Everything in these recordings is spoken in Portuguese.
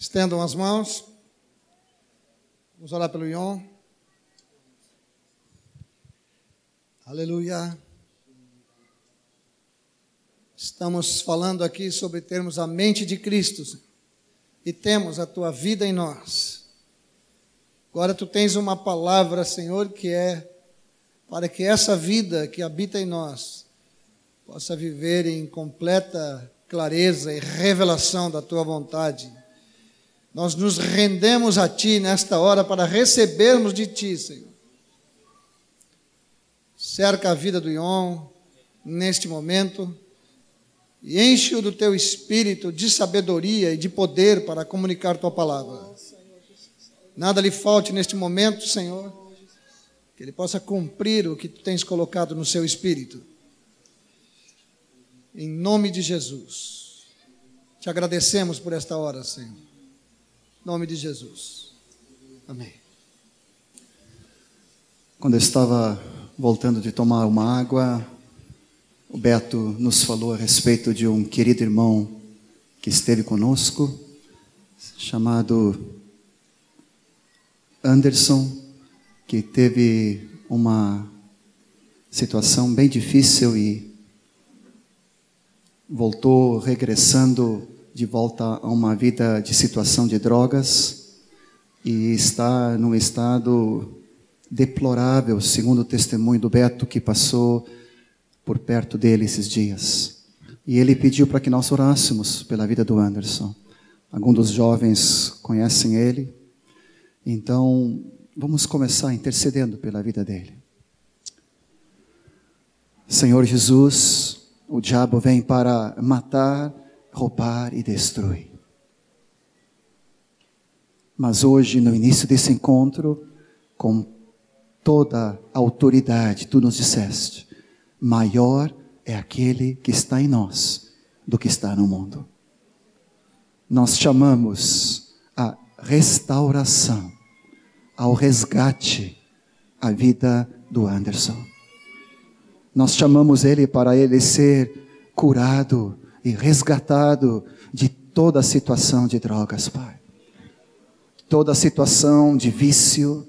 Estendam as mãos. Vamos orar pelo Ion. Aleluia. Estamos falando aqui sobre termos a mente de Cristo e temos a tua vida em nós. Agora tu tens uma palavra, Senhor, que é para que essa vida que habita em nós possa viver em completa clareza e revelação da tua vontade. Nós nos rendemos a ti nesta hora para recebermos de ti, Senhor. Cerca a vida do Ion neste momento e enche-o do teu espírito de sabedoria e de poder para comunicar tua palavra. Nada lhe falte neste momento, Senhor, que ele possa cumprir o que tu tens colocado no seu espírito. Em nome de Jesus. Te agradecemos por esta hora, Senhor. Nome de Jesus. Amém. Quando eu estava voltando de tomar uma água, o Beto nos falou a respeito de um querido irmão que esteve conosco, chamado Anderson, que teve uma situação bem difícil e voltou regressando de volta a uma vida de situação de drogas e está num estado deplorável, segundo o testemunho do Beto que passou por perto dele esses dias. E ele pediu para que nós orássemos pela vida do Anderson. Alguns dos jovens conhecem ele, então vamos começar intercedendo pela vida dele. Senhor Jesus, o diabo vem para matar, roubar e destruir. Mas hoje, no início desse encontro, com toda a autoridade, tu nos disseste, maior é aquele que está em nós do que está no mundo. Nós chamamos a restauração, ao resgate, a vida do Anderson. Nós chamamos ele para ele ser curado e resgatado de toda a situação de drogas, Pai. Toda a situação de vício,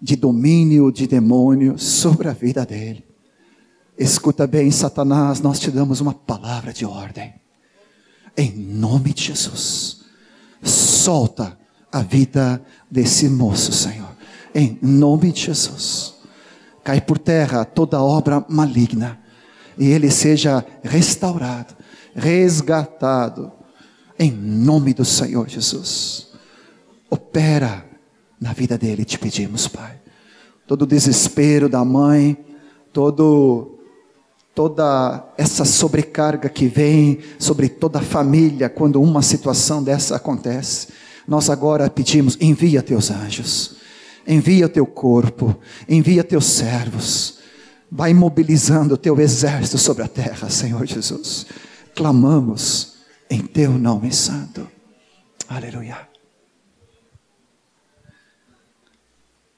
de domínio de demônio sobre a vida dele. Escuta bem, Satanás, nós te damos uma palavra de ordem. Em nome de Jesus, solta a vida desse moço, Senhor. Em nome de Jesus cai por terra toda obra maligna e ele seja restaurado, resgatado, em nome do Senhor Jesus. Opera na vida dele, te pedimos, Pai. Todo o desespero da mãe, todo toda essa sobrecarga que vem sobre toda a família quando uma situação dessa acontece. Nós agora pedimos: envia teus anjos envia teu corpo, envia teus servos, vai mobilizando o teu exército sobre a terra, Senhor Jesus. Clamamos em teu nome santo. Aleluia.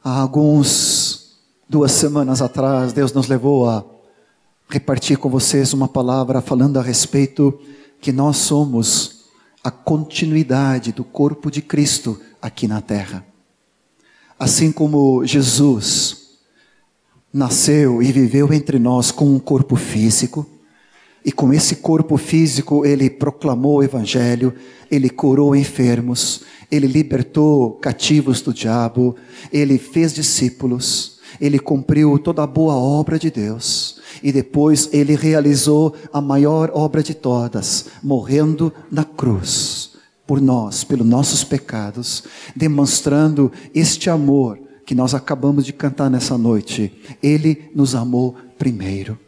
Há alguns, duas semanas atrás, Deus nos levou a repartir com vocês uma palavra falando a respeito que nós somos a continuidade do corpo de Cristo aqui na terra. Assim como Jesus nasceu e viveu entre nós com um corpo físico, e com esse corpo físico ele proclamou o Evangelho, ele curou enfermos, ele libertou cativos do diabo, ele fez discípulos, ele cumpriu toda a boa obra de Deus, e depois ele realizou a maior obra de todas, morrendo na cruz por nós, pelos nossos pecados, demonstrando este amor que nós acabamos de cantar nessa noite. Ele nos amou primeiro.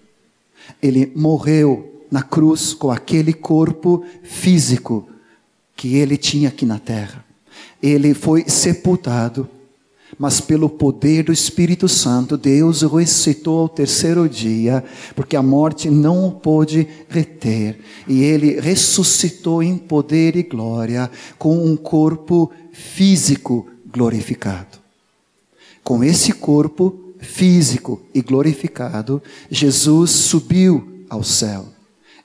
Ele morreu na cruz com aquele corpo físico que ele tinha aqui na terra. Ele foi sepultado mas pelo poder do Espírito Santo, Deus o ressuscitou ao terceiro dia, porque a morte não o pôde reter, e ele ressuscitou em poder e glória, com um corpo físico glorificado. Com esse corpo físico e glorificado, Jesus subiu ao céu.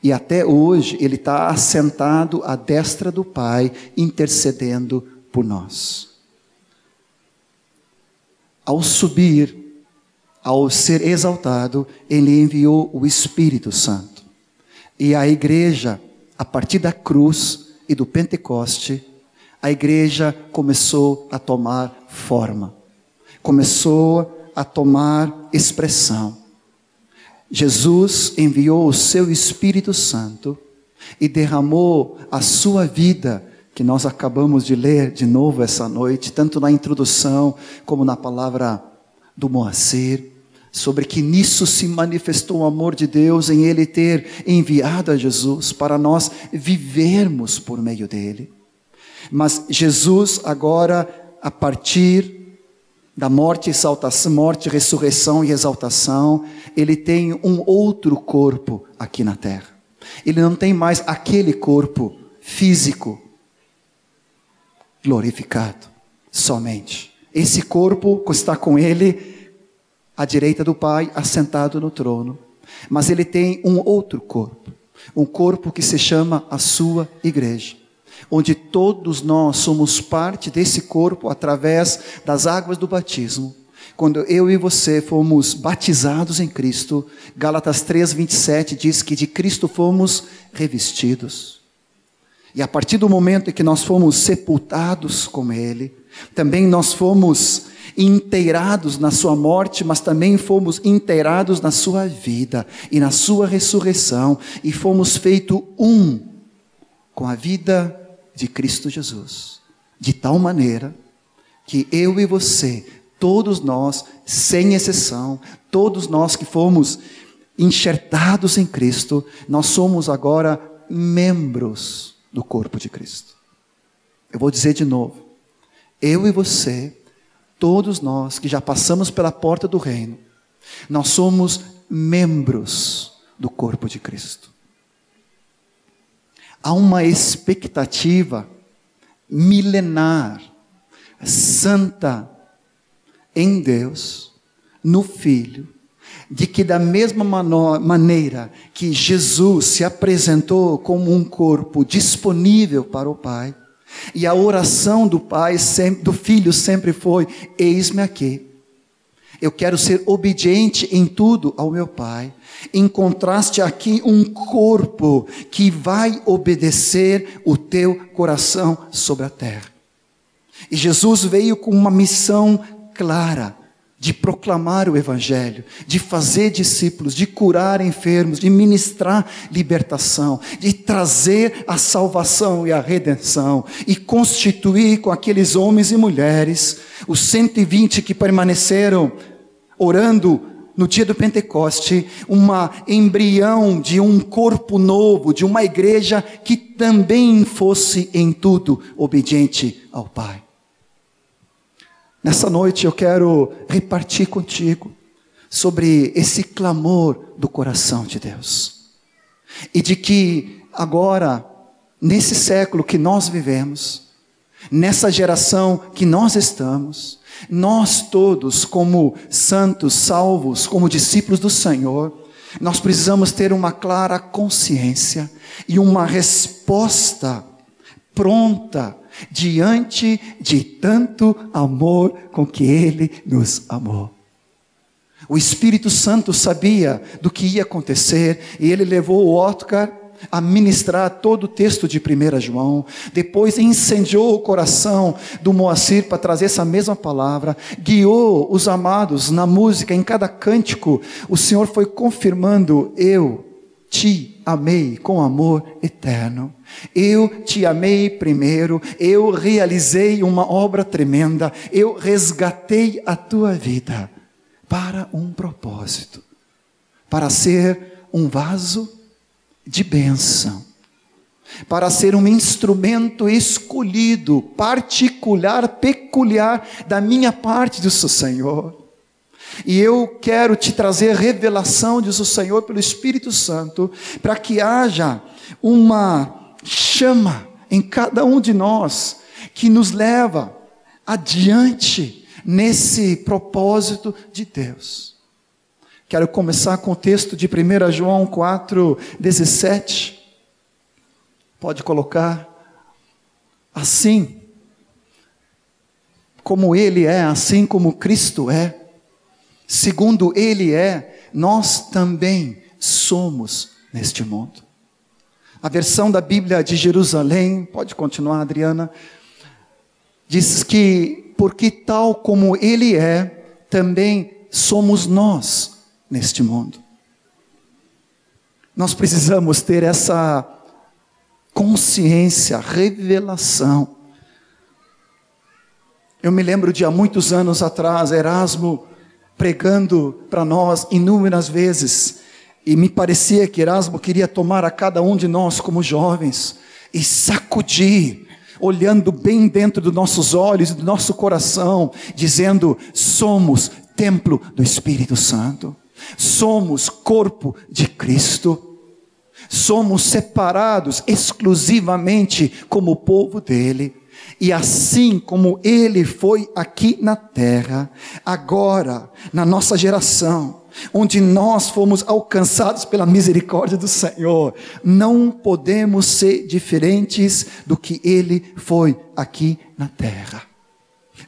E até hoje ele está assentado à destra do Pai, intercedendo por nós. Ao subir, ao ser exaltado, ele enviou o Espírito Santo. E a igreja, a partir da cruz e do Pentecoste, a igreja começou a tomar forma, começou a tomar expressão. Jesus enviou o seu Espírito Santo e derramou a sua vida, que nós acabamos de ler de novo essa noite, tanto na introdução como na palavra do Moacir, sobre que nisso se manifestou o amor de Deus em Ele ter enviado a Jesus para nós vivermos por meio dele. Mas Jesus agora, a partir da morte, exaltação, morte, ressurreição e exaltação, ele tem um outro corpo aqui na terra. Ele não tem mais aquele corpo físico glorificado somente. Esse corpo está com ele à direita do Pai, assentado no trono. Mas ele tem um outro corpo, um corpo que se chama a sua igreja onde todos nós somos parte desse corpo através das águas do batismo. Quando eu e você fomos batizados em Cristo, Gálatas 3:27 diz que de Cristo fomos revestidos. E a partir do momento em que nós fomos sepultados com ele, também nós fomos inteirados na sua morte, mas também fomos inteirados na sua vida e na sua ressurreição e fomos feito um com a vida de Cristo Jesus, de tal maneira que eu e você, todos nós, sem exceção, todos nós que fomos enxertados em Cristo, nós somos agora membros do corpo de Cristo. Eu vou dizer de novo. Eu e você, todos nós que já passamos pela porta do reino, nós somos membros do corpo de Cristo. Há uma expectativa milenar, santa, em Deus, no Filho, de que, da mesma maneira que Jesus se apresentou como um corpo disponível para o Pai, e a oração do Pai, do Filho, sempre foi: Eis-me aqui. Eu quero ser obediente em tudo ao meu Pai. Encontraste aqui um corpo que vai obedecer o teu coração sobre a terra. E Jesus veio com uma missão clara de proclamar o Evangelho, de fazer discípulos, de curar enfermos, de ministrar libertação, de trazer a salvação e a redenção, e constituir com aqueles homens e mulheres, os 120 que permaneceram orando no dia do Pentecoste, uma embrião de um corpo novo, de uma igreja que também fosse em tudo obediente ao Pai. Nessa noite eu quero repartir contigo sobre esse clamor do coração de Deus. E de que agora, nesse século que nós vivemos, nessa geração que nós estamos, nós todos, como santos, salvos, como discípulos do Senhor, nós precisamos ter uma clara consciência e uma resposta pronta diante de tanto amor com que Ele nos amou. O Espírito Santo sabia do que ia acontecer e ele levou o Otcar a ministrar todo o texto de 1 João, depois incendiou o coração do Moacir para trazer essa mesma palavra, guiou os amados na música, em cada cântico, o Senhor foi confirmando: Eu te amei com amor eterno. Eu te amei primeiro, eu realizei uma obra tremenda, eu resgatei a tua vida para um propósito, para ser um vaso de bênção, para ser um instrumento escolhido, particular, peculiar da minha parte, diz o Senhor. E eu quero te trazer revelação, diz o Senhor, pelo Espírito Santo, para que haja uma chama em cada um de nós que nos leva adiante nesse propósito de Deus. Quero começar com o texto de 1 João 4, 17. Pode colocar. Assim, como Ele é, assim como Cristo é, segundo Ele é, nós também somos neste mundo. A versão da Bíblia de Jerusalém, pode continuar, Adriana, diz que, porque tal como Ele é, também somos nós neste mundo. Nós precisamos ter essa consciência, revelação. Eu me lembro de há muitos anos atrás, Erasmo pregando para nós inúmeras vezes, e me parecia que Erasmo queria tomar a cada um de nós como jovens e sacudir, olhando bem dentro dos nossos olhos do nosso coração, dizendo: somos templo do Espírito Santo, somos corpo de Cristo. Somos separados exclusivamente como povo dele. E assim como ele foi aqui na terra, agora, na nossa geração, onde nós fomos alcançados pela misericórdia do Senhor, não podemos ser diferentes do que ele foi aqui na terra.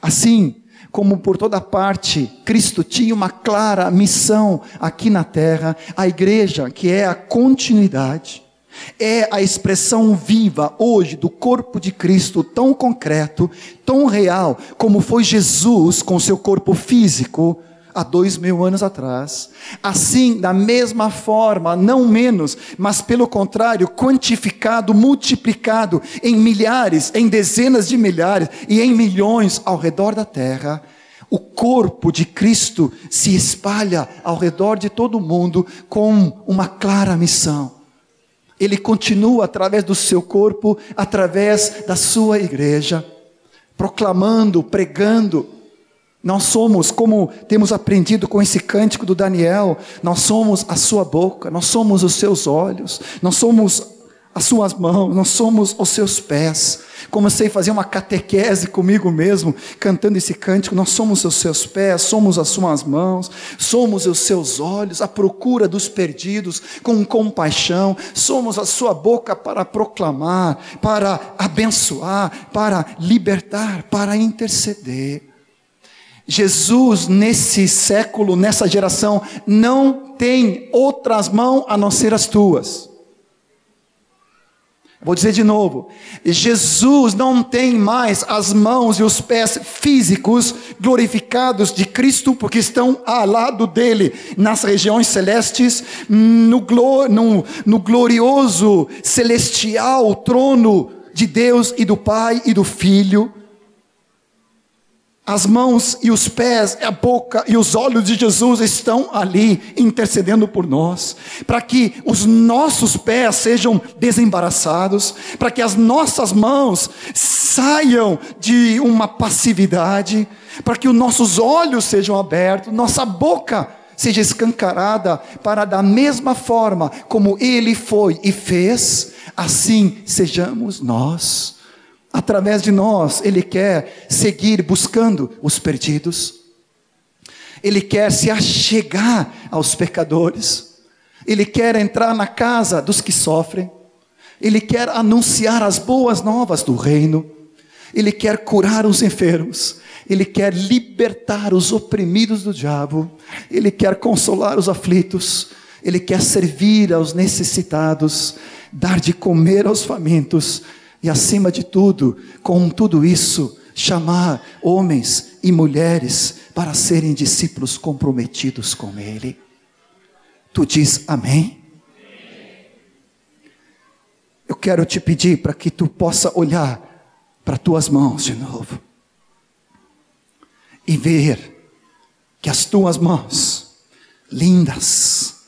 Assim, como por toda parte, Cristo tinha uma clara missão aqui na terra, a igreja, que é a continuidade, é a expressão viva hoje do corpo de Cristo, tão concreto, tão real, como foi Jesus com seu corpo físico, há dois mil anos atrás. Assim, da mesma forma, não menos, mas pelo contrário, quantificado, multiplicado em milhares, em dezenas de milhares e em milhões ao redor da terra. O corpo de Cristo se espalha ao redor de todo o mundo com uma clara missão. Ele continua através do seu corpo, através da sua igreja, proclamando, pregando, nós somos, como temos aprendido com esse cântico do Daniel, nós somos a sua boca, nós somos os seus olhos, nós somos as suas mãos, nós somos os seus pés. Comecei a fazer uma catequese comigo mesmo, cantando esse cântico. Nós somos os seus pés, somos as suas mãos, somos os seus olhos, a procura dos perdidos, com compaixão. Somos a sua boca para proclamar, para abençoar, para libertar, para interceder. Jesus, nesse século, nessa geração, não tem outras mãos a não ser as tuas. Vou dizer de novo: Jesus não tem mais as mãos e os pés físicos glorificados de Cristo, porque estão ao lado dele, nas regiões celestes, no, no, no glorioso, celestial trono de Deus e do Pai e do Filho as mãos e os pés, a boca e os olhos de Jesus estão ali intercedendo por nós, para que os nossos pés sejam desembaraçados, para que as nossas mãos saiam de uma passividade, para que os nossos olhos sejam abertos, nossa boca seja escancarada, para da mesma forma como Ele foi e fez, assim sejamos nós através de nós, Ele quer seguir buscando os perdidos, Ele quer se achegar aos pecadores, Ele quer entrar na casa dos que sofrem, Ele quer anunciar as boas novas do reino, Ele quer curar os enfermos, Ele quer libertar os oprimidos do diabo, Ele quer consolar os aflitos, Ele quer servir aos necessitados, dar de comer aos famintos, e acima de tudo, com tudo isso, chamar homens e mulheres para serem discípulos comprometidos com Ele. Tu diz amém? Eu quero te pedir para que tu possa olhar para tuas mãos de novo e ver que as tuas mãos, lindas,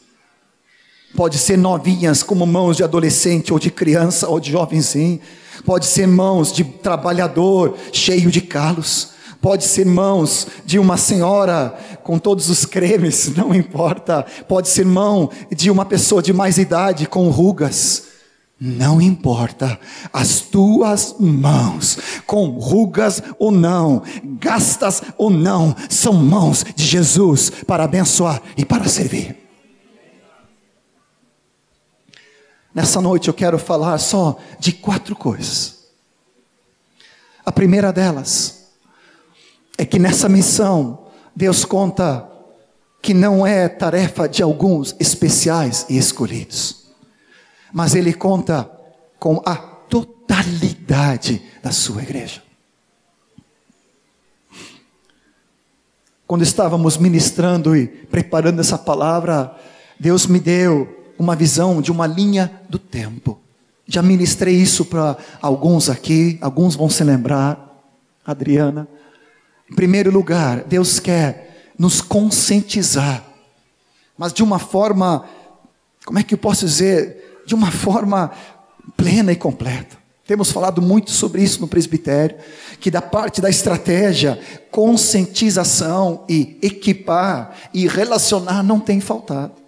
pode ser novinhas como mãos de adolescente ou de criança ou de jovenzinho, pode ser mãos de trabalhador cheio de calos, pode ser mãos de uma senhora com todos os cremes, não importa, pode ser mão de uma pessoa de mais idade com rugas, Não importa. As tuas mãos, com rugas ou não, gastas ou não, são mãos de Jesus para abençoar e para servir. Nessa noite eu quero falar só de quatro coisas. A primeira delas é que nessa missão Deus conta que não é tarefa de alguns especiais e escolhidos mas ele conta com a totalidade da sua igreja. Quando estávamos ministrando e preparando essa palavra, Deus me deu uma visão de uma linha do tempo. Já ministrei isso para alguns aqui, alguns vão se lembrar, Adriana. Em primeiro lugar, Deus quer nos conscientizar, mas de uma forma, como é que eu posso dizer, de uma forma plena e completa. Temos falado muito sobre isso no presbitério, que da parte da estratégia, conscientização e equipar e relacionar não tem faltado.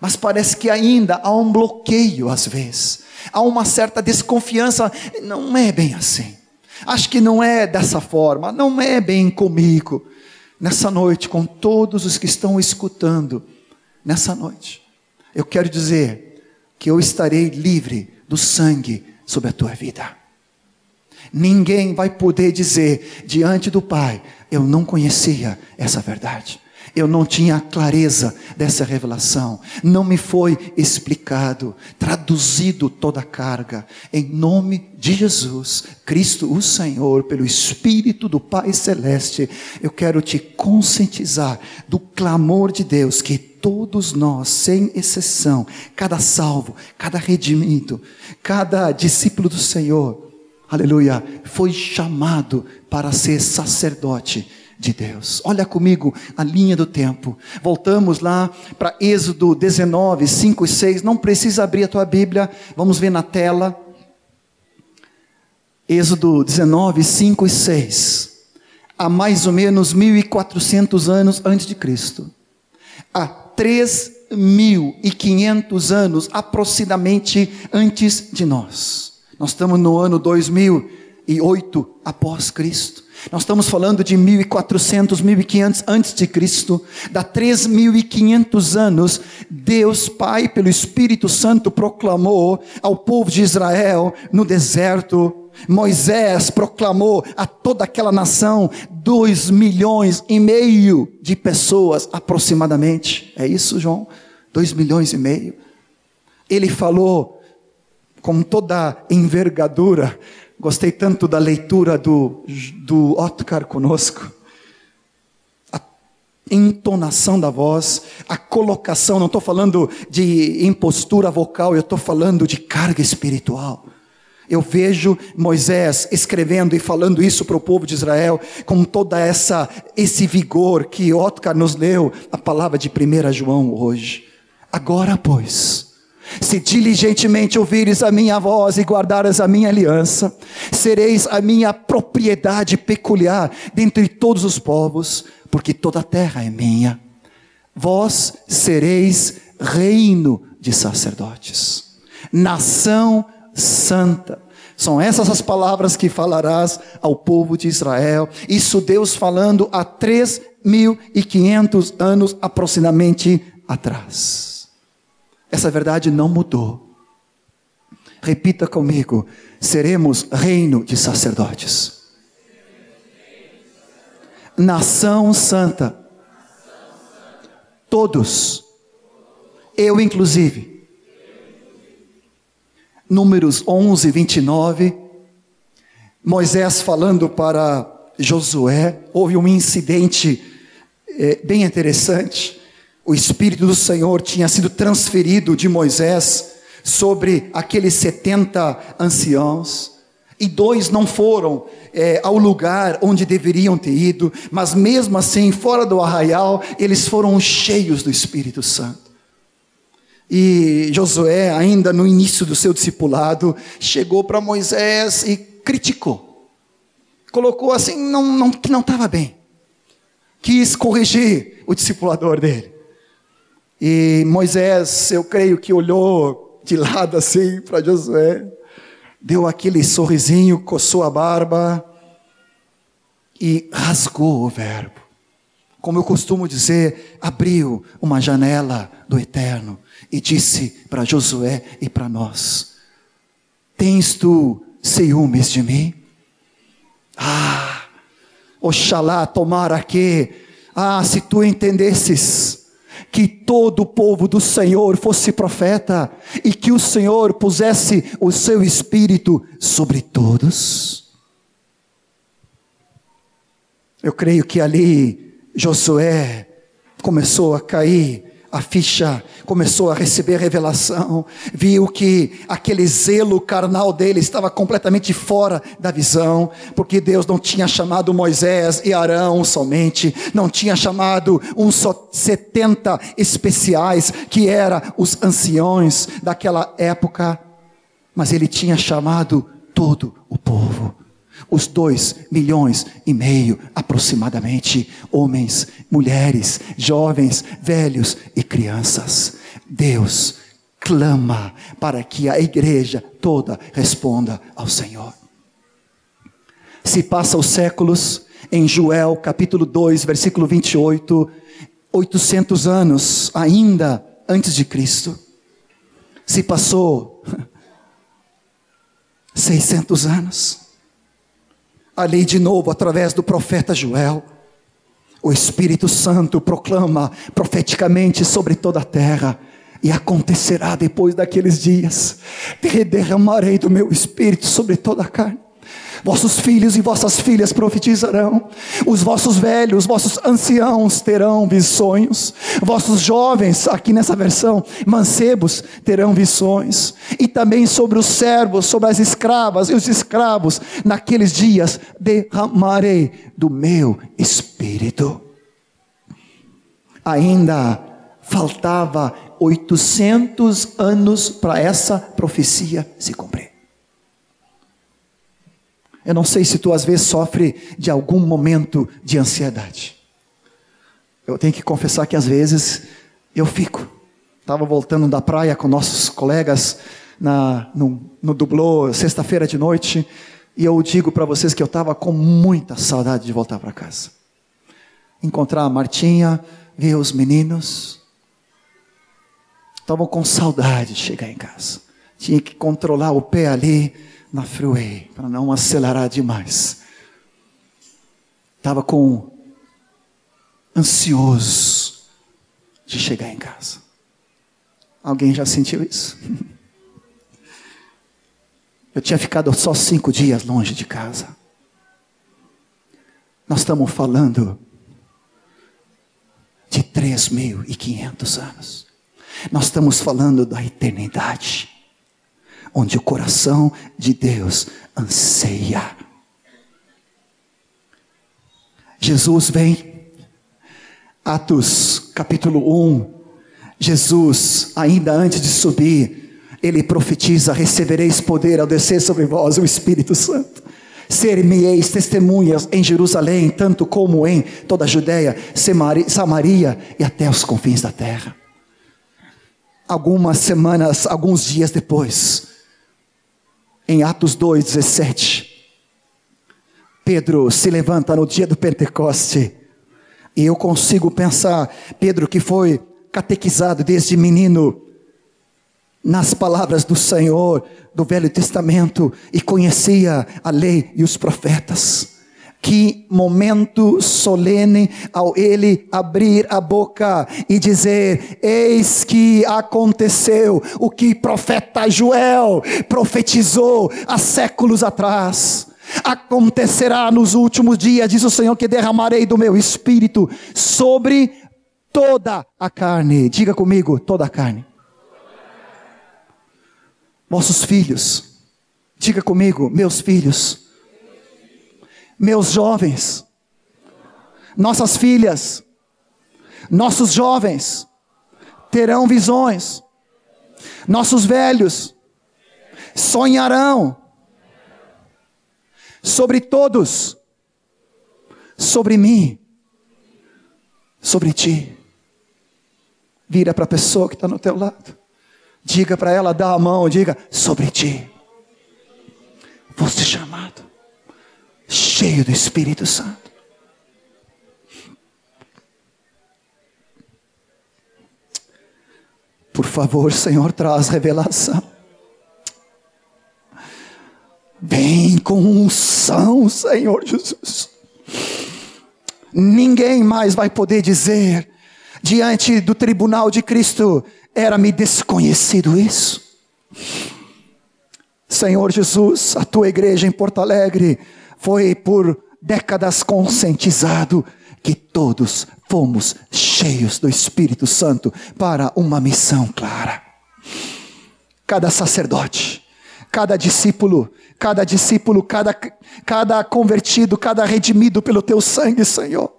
Mas parece que ainda há um bloqueio às vezes. Há uma certa desconfiança, não é bem assim. Acho que não é dessa forma, não é bem comigo. Nessa noite, com todos os que estão escutando, nessa noite, eu quero dizer que eu estarei livre do sangue sobre a tua vida. Ninguém vai poder dizer diante do Pai: Eu não conhecia essa verdade. Eu não tinha clareza dessa revelação, não me foi explicado, traduzido toda a carga. Em nome de Jesus, Cristo o Senhor, pelo Espírito do Pai Celeste, eu quero te conscientizar do clamor de Deus que todos nós, sem exceção, cada salvo, cada redimido, cada discípulo do Senhor, aleluia, foi chamado para ser sacerdote de Deus. Olha comigo a linha do tempo. Voltamos lá para Êxodo 19, 5 e 6. Não precisa abrir a tua Bíblia, vamos ver na tela. Êxodo 19, 5 e 6. Há mais ou menos 1400 anos antes de Cristo. Há 3.500 anos aproximadamente antes de nós. Nós estamos no ano 2008 após Cristo. Nós estamos falando de 1400, 1500 antes de Cristo, da 3500 anos, Deus Pai pelo Espírito Santo proclamou ao povo de Israel no deserto Moisés proclamou a toda aquela nação, dois milhões e meio de pessoas aproximadamente. É isso, João? Dois milhões e meio. Ele falou com toda envergadura Gostei tanto da leitura do, do conosco. A entonação da voz, a colocação, não estou falando de impostura vocal, eu estou falando de carga espiritual. Eu vejo Moisés escrevendo e falando isso para o povo de Israel com toda essa esse vigor que Otcar nos leu a palavra de 1 João hoje. Agora, pois, se diligentemente ouvires a minha voz e guardares a minha aliança, sereis a minha propriedade peculiar dentre todos os povos, porque toda a terra é minha. Vós sereis reino de sacerdotes, nação santa. São essas as palavras que falarás ao povo de Israel. Isso Deus falando há três mil e quinhentos anos aproximadamente atrás. Essa verdade não mudou. Repita comigo: seremos reino de sacerdotes, nação santa. Todos, eu inclusive. Números 11, 29. Moisés falando para Josué, houve um incidente é, bem interessante o Espírito do Senhor tinha sido transferido de Moisés sobre aqueles 70 anciãos, e dois não foram é, ao lugar onde deveriam ter ido, mas mesmo assim, fora do arraial, eles foram cheios do Espírito Santo. E Josué, ainda no início do seu discipulado, chegou para Moisés e criticou. Colocou assim, não, não, que não estava bem. Quis corrigir o discipulador dele. E Moisés, eu creio que olhou de lado assim para Josué, deu aquele sorrisinho, coçou a barba e rasgou o verbo. Como eu costumo dizer, abriu uma janela do eterno e disse para Josué e para nós: Tens tu ciúmes de mim? Ah, oxalá, tomara que, ah, se tu entendesses que todo o povo do Senhor fosse profeta e que o Senhor pusesse o seu espírito sobre todos. Eu creio que ali Josué começou a cair a ficha começou a receber revelação, viu que aquele zelo carnal dele estava completamente fora da visão, porque Deus não tinha chamado Moisés e Arão somente, não tinha chamado uns só 70 especiais, que eram os anciões daquela época, mas ele tinha chamado todo o povo os dois milhões e meio aproximadamente, homens, mulheres, jovens, velhos e crianças. Deus clama para que a igreja toda responda ao Senhor. Se passa os séculos, em Joel capítulo 2, versículo 28, 800 anos ainda antes de Cristo. Se passou 600 anos ali de novo através do profeta Joel. O Espírito Santo proclama profeticamente sobre toda a terra. E acontecerá depois daqueles dias: derramarei do meu espírito sobre toda a carne. Vossos filhos e vossas filhas profetizarão, os vossos velhos, vossos anciãos terão visões, vossos jovens, aqui nessa versão, mancebos, terão visões, e também sobre os servos, sobre as escravas e os escravos, naqueles dias derramarei do meu espírito. Ainda faltava 800 anos para essa profecia se cumprir. Eu não sei se tu às vezes sofre de algum momento de ansiedade. Eu tenho que confessar que às vezes eu fico. Estava voltando da praia com nossos colegas na, no, no dublô sexta-feira de noite e eu digo para vocês que eu estava com muita saudade de voltar para casa. Encontrar a Martinha, ver os meninos. Estavam com saudade de chegar em casa. Tinha que controlar o pé ali na freeway, para não acelerar demais. Estava com ansioso de chegar em casa. Alguém já sentiu isso? Eu tinha ficado só cinco dias longe de casa. Nós estamos falando de três mil e quinhentos anos. Nós estamos falando da eternidade onde o coração de Deus anseia. Jesus vem, Atos capítulo 1, Jesus, ainda antes de subir, ele profetiza: recebereis poder ao descer sobre vós o Espírito Santo. Ser-me-eis testemunhas em Jerusalém, tanto como em toda a Judéia, Samaria e até os confins da terra. Algumas semanas, alguns dias depois, em Atos 2,17. Pedro se levanta no dia do Pentecoste. E eu consigo pensar, Pedro que foi catequizado desde menino nas palavras do Senhor do Velho Testamento e conhecia a lei e os profetas. Que momento solene ao ele abrir a boca e dizer: Eis que aconteceu o que profeta Joel profetizou há séculos atrás. Acontecerá nos últimos dias, diz o Senhor, que derramarei do meu espírito sobre toda a carne. Diga comigo, toda a carne. Vossos filhos, diga comigo, meus filhos meus jovens, nossas filhas, nossos jovens terão visões, nossos velhos sonharão sobre todos, sobre mim, sobre ti. Vira para a pessoa que está no teu lado. Diga para ela, dá a mão, diga sobre ti. Foste chamado, cheio do Espírito Santo. Por favor, Senhor, traz revelação. Vem com unção, Senhor Jesus. Ninguém mais vai poder dizer diante do tribunal de Cristo: era-me desconhecido isso. Senhor Jesus, a tua igreja em Porto Alegre foi por décadas conscientizado que todos fomos cheios do Espírito Santo para uma missão clara. Cada sacerdote, cada discípulo, cada discípulo, cada, cada convertido, cada redimido pelo teu sangue, Senhor,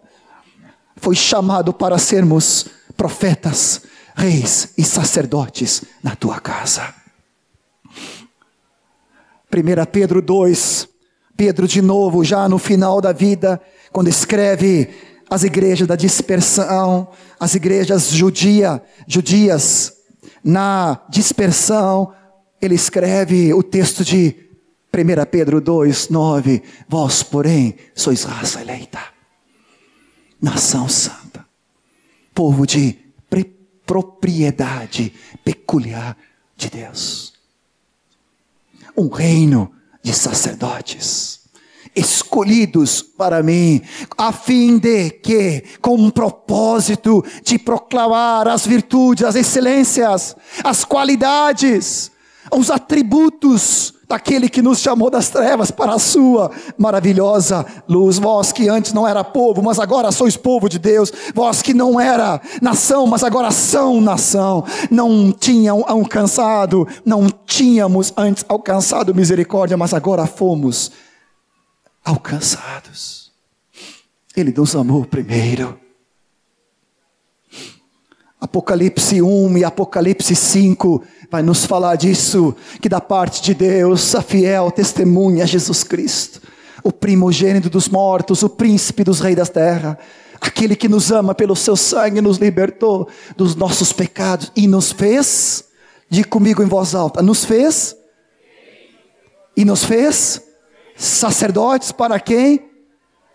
foi chamado para sermos profetas, reis e sacerdotes na tua casa. 1 Pedro 2, Pedro de novo, já no final da vida, quando escreve as igrejas da dispersão, as igrejas judia, judias na dispersão, ele escreve o texto de 1 Pedro 2, 9: Vós, porém, sois raça eleita, nação santa, povo de propriedade peculiar de Deus, um reino de sacerdotes escolhidos para mim, a fim de que, com um propósito de proclamar as virtudes, as excelências, as qualidades, os atributos daquele que nos chamou das trevas para a sua maravilhosa luz. Vós que antes não era povo, mas agora sois povo de Deus. Vós que não era nação, mas agora são nação. Não tinham alcançado, não tínhamos antes alcançado misericórdia, mas agora fomos alcançados. Ele nos amou primeiro. Apocalipse 1 e Apocalipse 5 vai nos falar disso, que da parte de Deus, a fiel testemunha Jesus Cristo, o primogênito dos mortos, o príncipe dos reis da terra, aquele que nos ama pelo seu sangue, nos libertou dos nossos pecados e nos fez, diga comigo em voz alta, nos fez e nos fez sacerdotes para quem?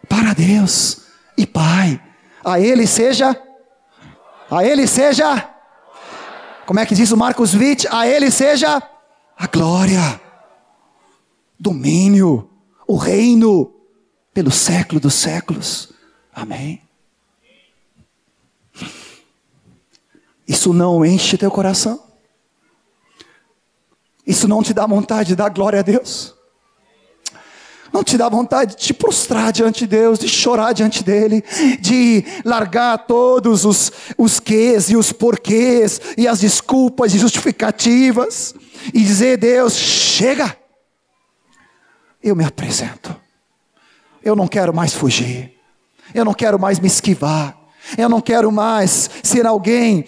Para Deus e Pai. A Ele seja, a Ele seja, como é que diz o Marcos Witt? A Ele seja a glória, domínio, o reino, pelo século dos séculos. Amém. Isso não enche teu coração? Isso não te dá vontade de dar glória a Deus? Não te dá vontade de te prostrar diante de Deus, de chorar diante dEle, de largar todos os, os quês e os porquês e as desculpas e justificativas e dizer: Deus, chega, eu me apresento, eu não quero mais fugir, eu não quero mais me esquivar, eu não quero mais ser alguém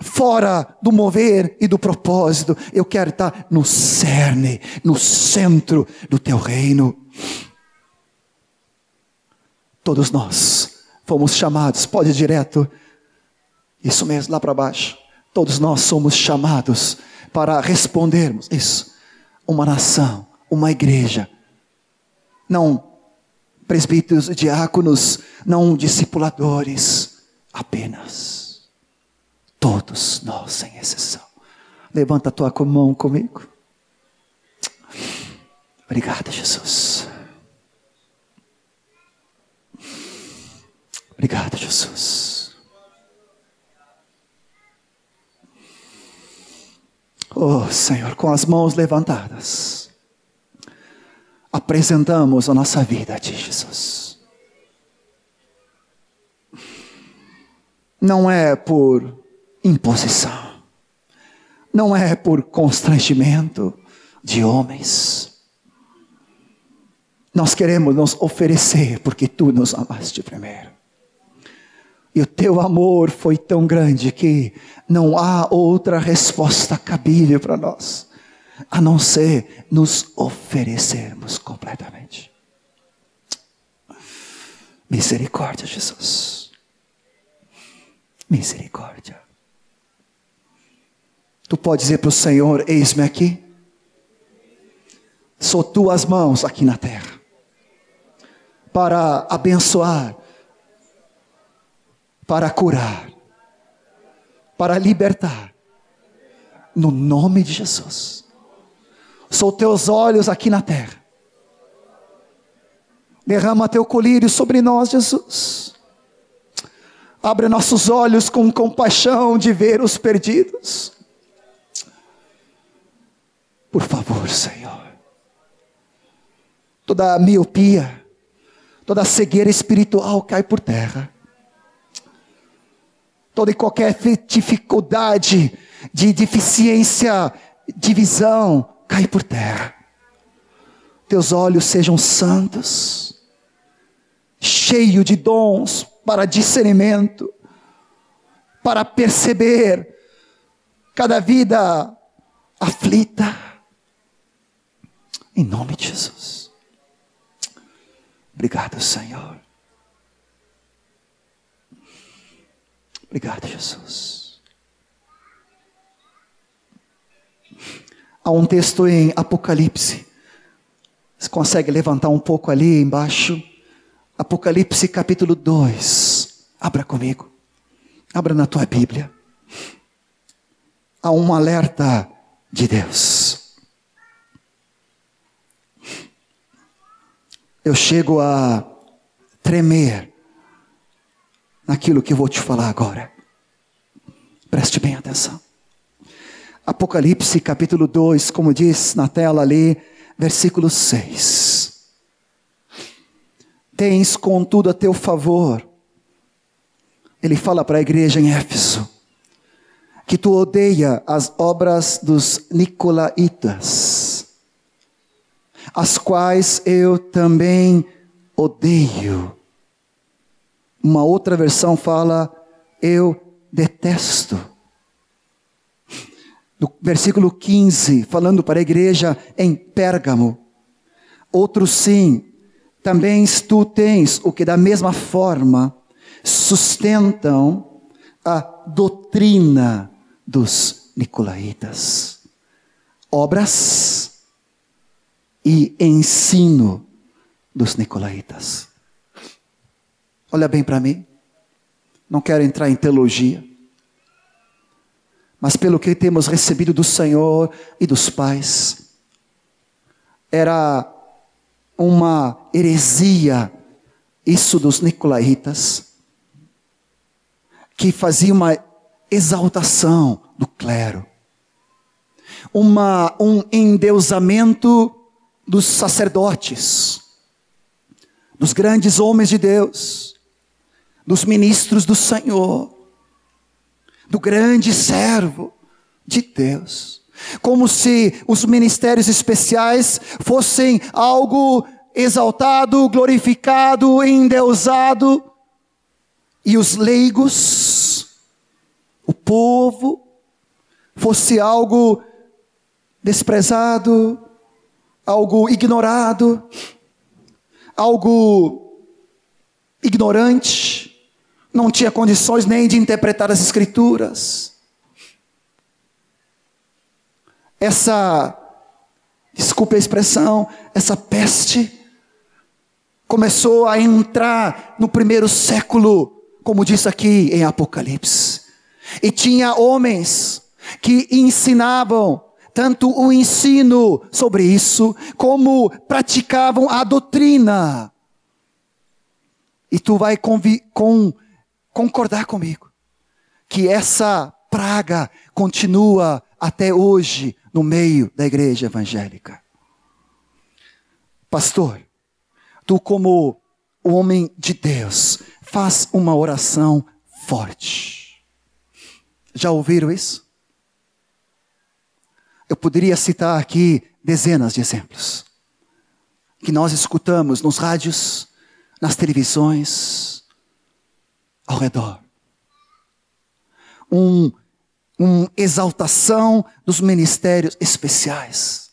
fora do mover e do propósito. Eu quero estar no cerne, no centro do teu reino. Todos nós fomos chamados, pode ir direto, isso mesmo, lá para baixo. Todos nós somos chamados para respondermos isso. Uma nação, uma igreja, não presbíteros, diáconos, não discipuladores, apenas Todos nós, sem exceção. Levanta a tua mão comigo. Obrigado, Jesus. Obrigado, Jesus. Oh, Senhor, com as mãos levantadas, apresentamos a nossa vida a Ti, Jesus. Não é por imposição. Não é por constrangimento de homens. Nós queremos nos oferecer porque tu nos amaste primeiro. E o teu amor foi tão grande que não há outra resposta cabível para nós, a não ser nos oferecermos completamente. Misericórdia, Jesus. Misericórdia. Tu pode dizer para o Senhor: Eis-me aqui. Sou tuas mãos aqui na terra para abençoar, para curar, para libertar, no nome de Jesus. Sou teus olhos aqui na terra. Derrama teu colírio sobre nós, Jesus. Abre nossos olhos com compaixão de ver os perdidos. Por favor, Senhor. Toda a miopia, toda a cegueira espiritual cai por terra. Toda e qualquer dificuldade de deficiência de visão cai por terra. Teus olhos sejam santos, cheio de dons para discernimento, para perceber cada vida aflita. Em nome de Jesus. Obrigado, Senhor. Obrigado, Jesus. Há um texto em Apocalipse. Você consegue levantar um pouco ali embaixo? Apocalipse capítulo 2. Abra comigo. Abra na tua Bíblia. Há um alerta de Deus. Eu chego a tremer naquilo que vou te falar agora. Preste bem atenção. Apocalipse capítulo 2, como diz na tela ali, versículo 6. Tens contudo a teu favor. Ele fala para a igreja em Éfeso que tu odeia as obras dos nicolaítas, as quais eu também odeio. Uma outra versão fala eu detesto. Do versículo 15, falando para a igreja em Pérgamo. Outro sim, também tu tens o que da mesma forma sustentam a doutrina dos nicolaítas. Obras e ensino dos nicolaítas. Olha bem para mim. Não quero entrar em teologia. Mas pelo que temos recebido do Senhor e dos pais, era uma heresia isso dos nicolaítas, que fazia uma exaltação do clero, uma, um endeusamento dos sacerdotes, dos grandes homens de Deus, dos ministros do Senhor, do grande servo de Deus. Como se os ministérios especiais fossem algo exaltado, glorificado, endeusado, e os leigos o povo fosse algo desprezado, algo ignorado, algo ignorante, não tinha condições nem de interpretar as Escrituras. Essa, desculpe a expressão, essa peste começou a entrar no primeiro século, como diz aqui em Apocalipse. E tinha homens que ensinavam tanto o ensino sobre isso, como praticavam a doutrina. E tu vai com, concordar comigo que essa praga continua até hoje no meio da igreja evangélica. Pastor, tu como homem de Deus, faz uma oração forte. Já ouviram isso? Eu poderia citar aqui dezenas de exemplos que nós escutamos nos rádios, nas televisões, ao redor. Um, uma exaltação dos ministérios especiais.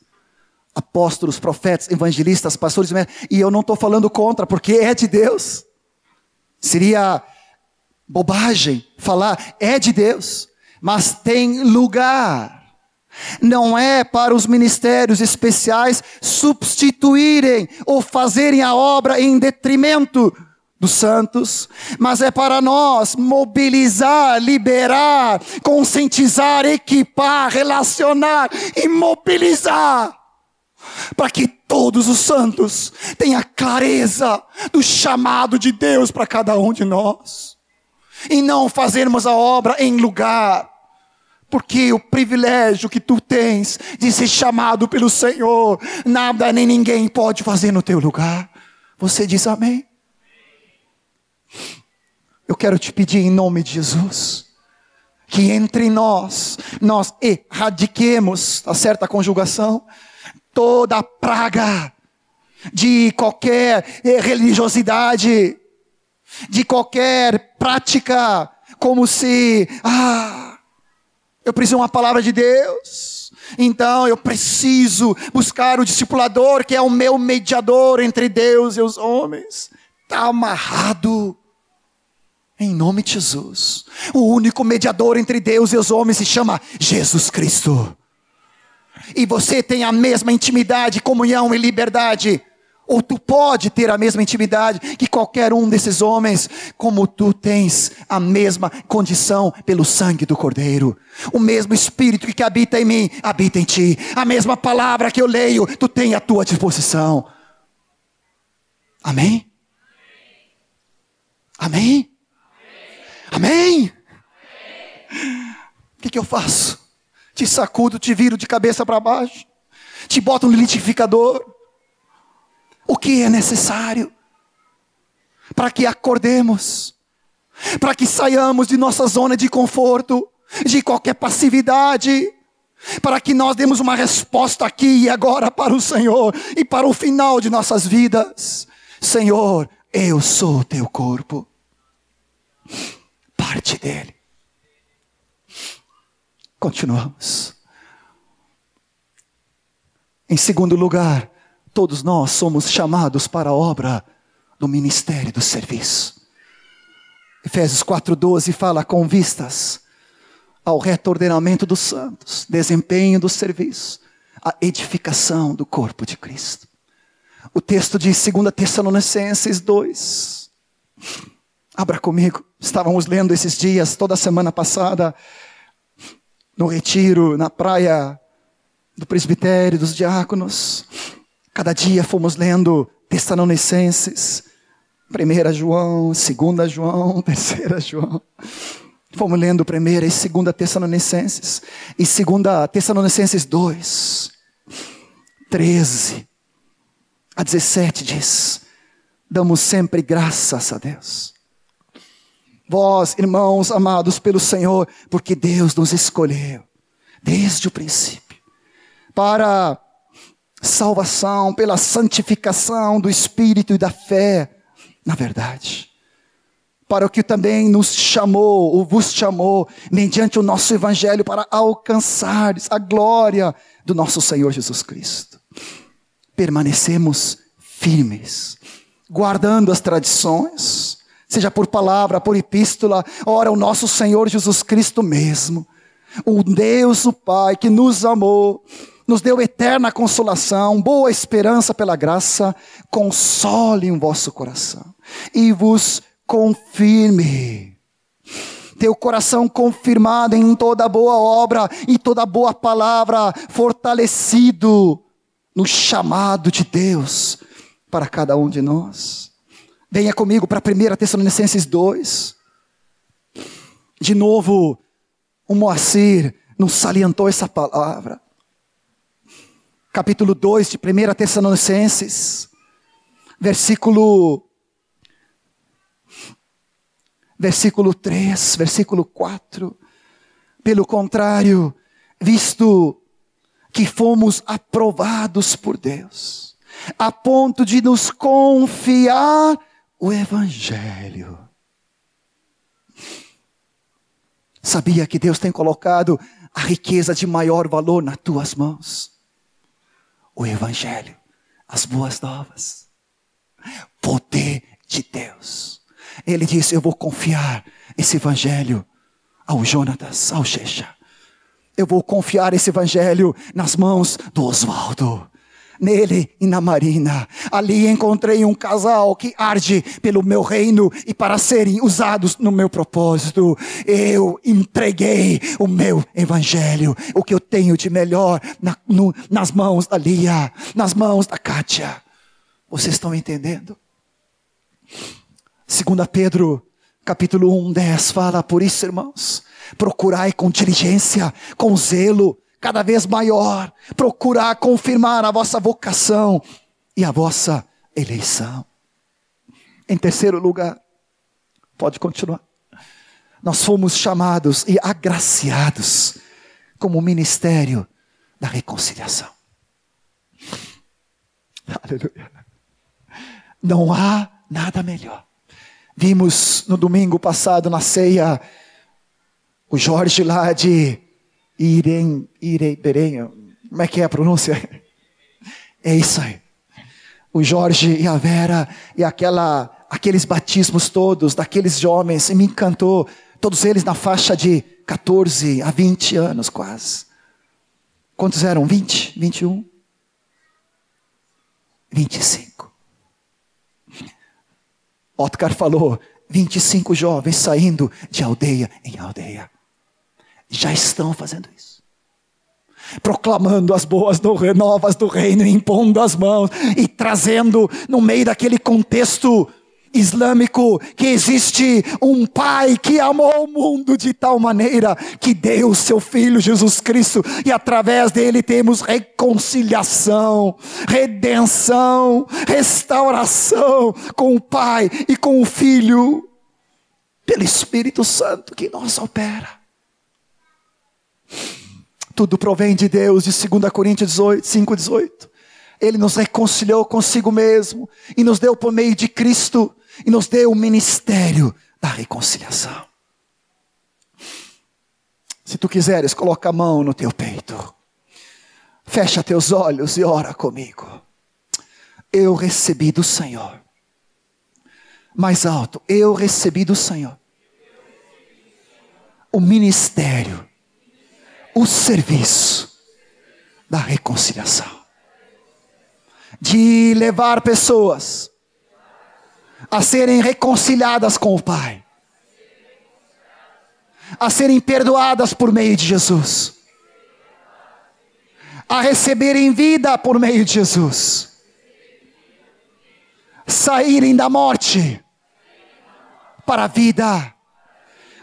Apóstolos, profetas, evangelistas, pastores, e eu não estou falando contra, porque é de Deus. Seria bobagem falar, é de Deus mas tem lugar Não é para os ministérios especiais substituírem ou fazerem a obra em detrimento dos santos, mas é para nós mobilizar, liberar, conscientizar, equipar, relacionar e mobilizar para que todos os santos tenham clareza do chamado de Deus para cada um de nós. E não fazermos a obra em lugar porque o privilégio que tu tens de ser chamado pelo Senhor, nada nem ninguém pode fazer no teu lugar. Você diz amém? Eu quero te pedir em nome de Jesus que entre nós nós erradiquemos, a certa conjugação, toda praga de qualquer religiosidade, de qualquer prática, como se, ah, eu preciso de uma palavra de Deus. Então eu preciso buscar o discipulador que é o meu mediador entre Deus e os homens. Está amarrado. Em nome de Jesus. O único mediador entre Deus e os homens se chama Jesus Cristo. E você tem a mesma intimidade, comunhão e liberdade. Ou tu pode ter a mesma intimidade que qualquer um desses homens, como tu tens a mesma condição pelo sangue do Cordeiro. O mesmo Espírito que habita em mim, habita em ti. A mesma palavra que eu leio, tu tem à tua disposição. Amém? Amém? Amém? O que, que eu faço? Te sacudo, te viro de cabeça para baixo, te boto no litificador. O que é necessário para que acordemos, para que saiamos de nossa zona de conforto, de qualquer passividade, para que nós demos uma resposta aqui e agora para o Senhor e para o final de nossas vidas. Senhor, eu sou o teu corpo parte dele. Continuamos. Em segundo lugar, todos nós somos chamados para a obra do ministério do serviço. Efésios 4,12 fala com vistas ao retordenamento dos santos, desempenho do serviço, a edificação do corpo de Cristo. O texto de 2 Tessalonicenses 2 Abra comigo. Estávamos lendo esses dias, toda semana passada, no retiro, na praia do presbitério, dos diáconos. Cada dia fomos lendo Tessalonicenses, 1 João, 2 João, 3 João. Fomos lendo 1 e 2 Tessalonicenses. E 2 Tessalonicenses 2, 13 a 17 diz: Damos sempre graças a Deus Vós, irmãos amados pelo Senhor, porque Deus nos escolheu desde o princípio para salvação, pela santificação do espírito e da fé, na verdade. Para o que também nos chamou, ou vos chamou, mediante o nosso evangelho, para alcançar a glória do nosso Senhor Jesus Cristo. Permanecemos firmes, guardando as tradições, seja por palavra, por epístola, ora o nosso Senhor Jesus Cristo mesmo, o Deus, o Pai, que nos amou, nos deu eterna consolação, boa esperança pela graça, console em vosso coração e vos confirme. Teu coração confirmado em toda boa obra e toda boa palavra, fortalecido no chamado de Deus para cada um de nós. Venha comigo para 1 Tessalonicenses 2. De novo, o Moacir nos salientou essa palavra. Capítulo 2 de 1 Tessalonicenses, versículo versículo 3, versículo 4. Pelo contrário, visto que fomos aprovados por Deus, a ponto de nos confiar o Evangelho. Sabia que Deus tem colocado a riqueza de maior valor nas tuas mãos? O Evangelho, as boas novas, poder de Deus. Ele disse: Eu vou confiar esse Evangelho ao Jonatas, ao Shecha. Eu vou confiar esse evangelho nas mãos do Oswaldo nele e na Marina. Ali encontrei um casal que arde pelo meu reino e para serem usados no meu propósito. Eu entreguei o meu evangelho, o que eu tenho de melhor na, no, nas mãos da Lia, nas mãos da Kátia. Vocês estão entendendo? Segunda Pedro, capítulo 1, 10, fala, por isso, irmãos, procurai com diligência, com zelo, cada vez maior, procurar confirmar a vossa vocação e a vossa eleição. Em terceiro lugar, pode continuar. Nós fomos chamados e agraciados como ministério da reconciliação. Aleluia. Não há nada melhor. Vimos no domingo passado na ceia o Jorge lá de Irem, Irei, Berem, como é que é a pronúncia? É isso aí. O Jorge e a Vera e aquela, aqueles batismos todos daqueles homens, e me encantou. Todos eles na faixa de 14 a 20 anos quase. Quantos eram? 20? 21? 25. Otcar falou: 25 jovens saindo de aldeia em aldeia já estão fazendo isso. Proclamando as boas novas do reino, impondo as mãos e trazendo no meio daquele contexto islâmico que existe um pai que amou o mundo de tal maneira que deu seu filho Jesus Cristo e através dele temos reconciliação, redenção, restauração com o pai e com o filho pelo Espírito Santo que nos opera. Tudo provém de Deus, de 2 Coríntios 18, 5, 18. Ele nos reconciliou consigo mesmo e nos deu por meio de Cristo e nos deu o ministério da reconciliação. Se tu quiseres, coloca a mão no teu peito. Fecha teus olhos e ora comigo. Eu recebi do Senhor. Mais alto, eu recebi do Senhor o ministério o serviço da reconciliação. De levar pessoas a serem reconciliadas com o Pai, a serem perdoadas por meio de Jesus, a receberem vida por meio de Jesus, saírem da morte para a vida,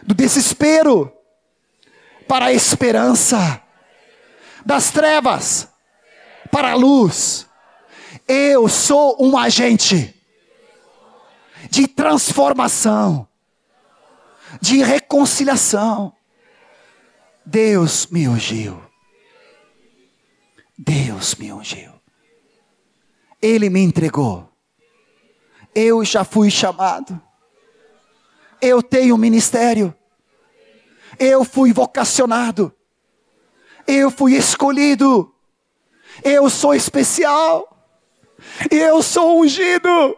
do desespero para a esperança, das trevas para a luz. Eu sou um agente de transformação, de reconciliação. Deus me ungiu. Deus me ungiu. Ele me entregou. Eu já fui chamado. Eu tenho ministério. Eu fui vocacionado. Eu fui escolhido. Eu sou especial. Eu sou ungido.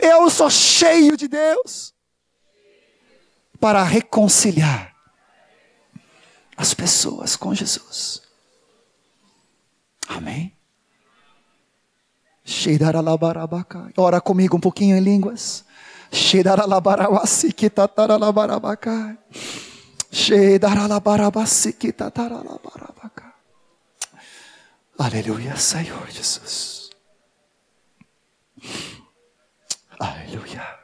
Eu sou cheio de Deus para reconciliar as pessoas com Jesus. Amém? Ora comigo um pouquinho em línguas. Aleluia, Senhor Jesus. Aleluia.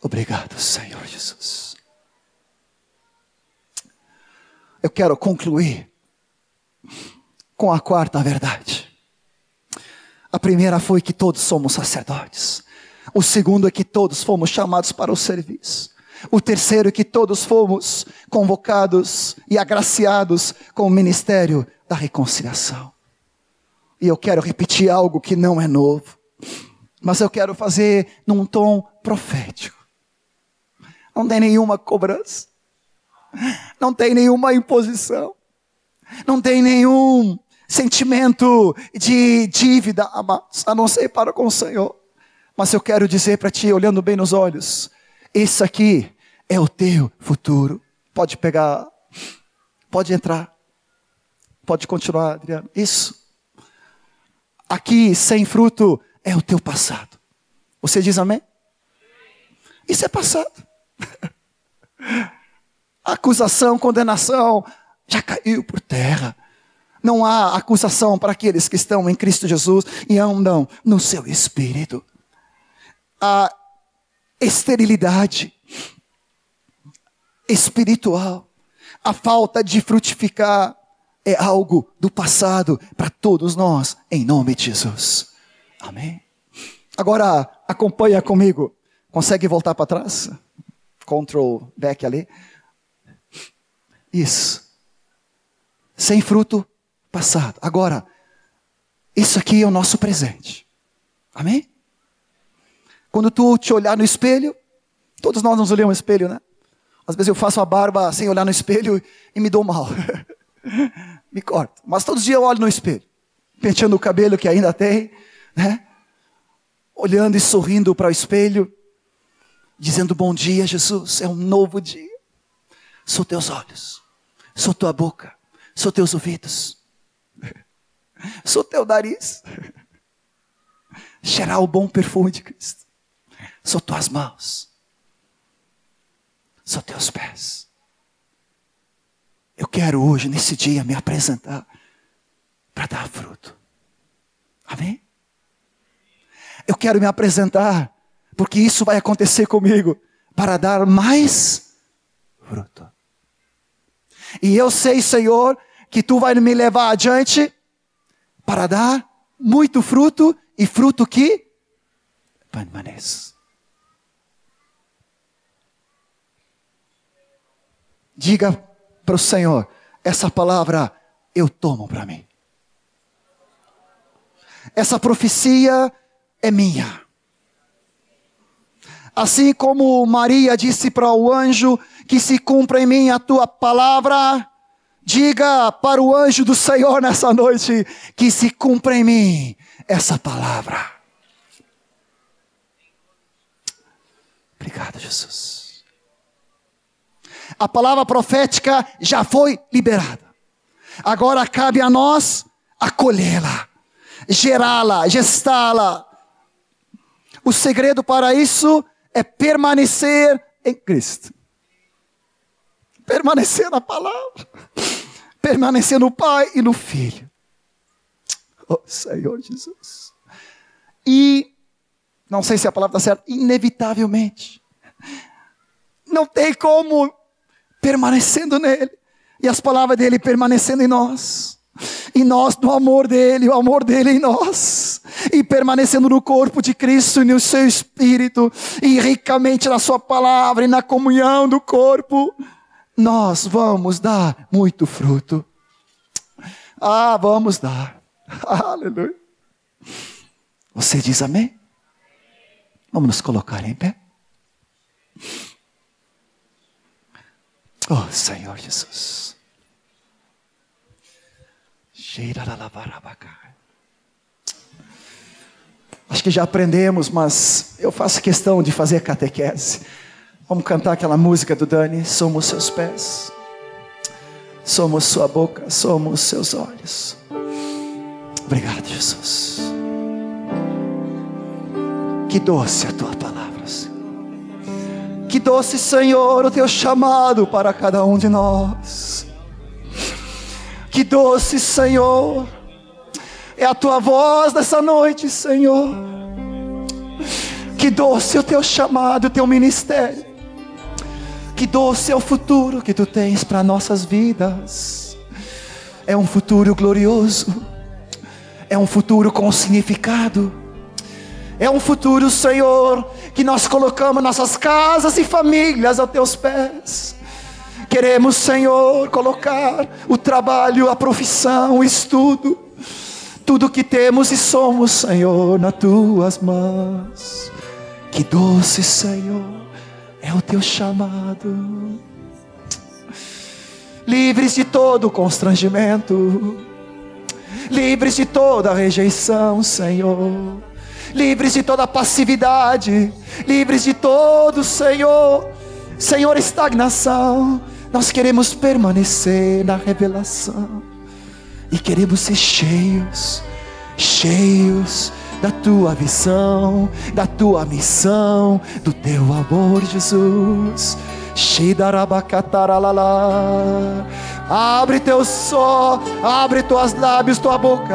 Obrigado, Senhor Jesus. Eu quero concluir com a quarta verdade. A primeira foi que todos somos sacerdotes. O segundo é que todos fomos chamados para o serviço. O terceiro é que todos fomos convocados e agraciados com o ministério da reconciliação. E eu quero repetir algo que não é novo, mas eu quero fazer num tom profético. Não tem nenhuma cobrança, não tem nenhuma imposição, não tem nenhum sentimento de dívida, a não ser para com o Senhor. Mas eu quero dizer para ti, olhando bem nos olhos, isso aqui é o teu futuro. Pode pegar, pode entrar, pode continuar, Adriano. Isso. Aqui, sem fruto, é o teu passado. Você diz amém? Isso é passado. Acusação, condenação, já caiu por terra. Não há acusação para aqueles que estão em Cristo Jesus e andam no seu espírito. A esterilidade espiritual, a falta de frutificar é algo do passado para todos nós, em nome de Jesus. Amém. Agora acompanha comigo. Consegue voltar para trás? Control back ali. Isso. Sem fruto, passado. Agora, isso aqui é o nosso presente. Amém? Quando tu te olhar no espelho, todos nós nos olhamos no espelho, né? Às vezes eu faço a barba sem olhar no espelho e me dou mal. me corto. Mas todos os dias eu olho no espelho, penteando o cabelo que ainda tem, né? Olhando e sorrindo para o espelho, dizendo bom dia, Jesus, é um novo dia. Sou teus olhos, sou tua boca, sou teus ouvidos, sou teu nariz. Cheirar o bom perfume de Cristo. Sou tuas mãos, são teus pés. Eu quero hoje, nesse dia, me apresentar para dar fruto. Amém? Eu quero me apresentar, porque isso vai acontecer comigo, para dar mais fruto. E eu sei, Senhor, que tu vai me levar adiante para dar muito fruto e fruto que permaneça. Diga para o Senhor: essa palavra eu tomo para mim. Essa profecia é minha. Assim como Maria disse para o anjo: que se cumpra em mim a tua palavra, diga para o anjo do Senhor nessa noite: que se cumpra em mim essa palavra. Obrigado, Jesus a palavra profética já foi liberada. Agora cabe a nós acolhê-la, gerá-la, gestá-la. O segredo para isso é permanecer em Cristo. Permanecer na palavra. Permanecer no Pai e no Filho. Oh, Senhor Jesus. E, não sei se a palavra está certa, inevitavelmente. Não tem como permanecendo nele, e as palavras dele permanecendo em nós. E nós no amor dele, o amor dele em nós, e permanecendo no corpo de Cristo e no seu espírito, e ricamente na sua palavra e na comunhão do corpo, nós vamos dar muito fruto. Ah, vamos dar. Aleluia. Você diz amém? Vamos nos colocar em pé. Oh, Senhor Jesus. Acho que já aprendemos, mas eu faço questão de fazer catequese. Vamos cantar aquela música do Dani. Somos seus pés, somos sua boca, somos seus olhos. Obrigado, Jesus. Que doce a tua palavra. Que doce, Senhor, o teu chamado para cada um de nós. Que doce, Senhor, é a tua voz nessa noite, Senhor. Que doce o teu chamado, o teu ministério. Que doce é o futuro que tu tens para nossas vidas. É um futuro glorioso. É um futuro com significado. É um futuro, Senhor, que nós colocamos nossas casas e famílias aos teus pés. Queremos, Senhor, colocar o trabalho, a profissão, o estudo, tudo que temos e somos, Senhor, nas tuas mãos. Que doce, Senhor, é o teu chamado. Livres de todo constrangimento, livres de toda rejeição, Senhor livres de toda passividade, livres de todo, Senhor, Senhor, estagnação. Nós queremos permanecer na revelação e queremos ser cheios, cheios da tua visão, da tua missão, do teu amor, Jesus. Abre teu só, abre tuas lábios, tua boca.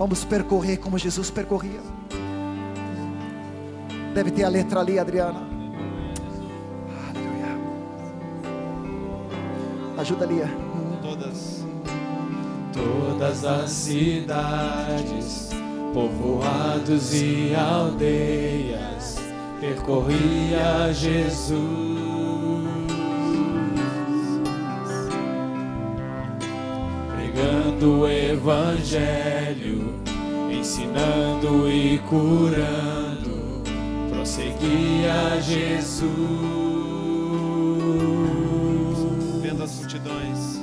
Vamos percorrer como Jesus percorria. Deve ter a letra ali, Adriana. Aleluia. Ajuda ali. todas, todas as cidades, povoados e aldeias, percorria Jesus, pregando o Evangelho, ensinando e curando, prosseguia Jesus vendo as multidões,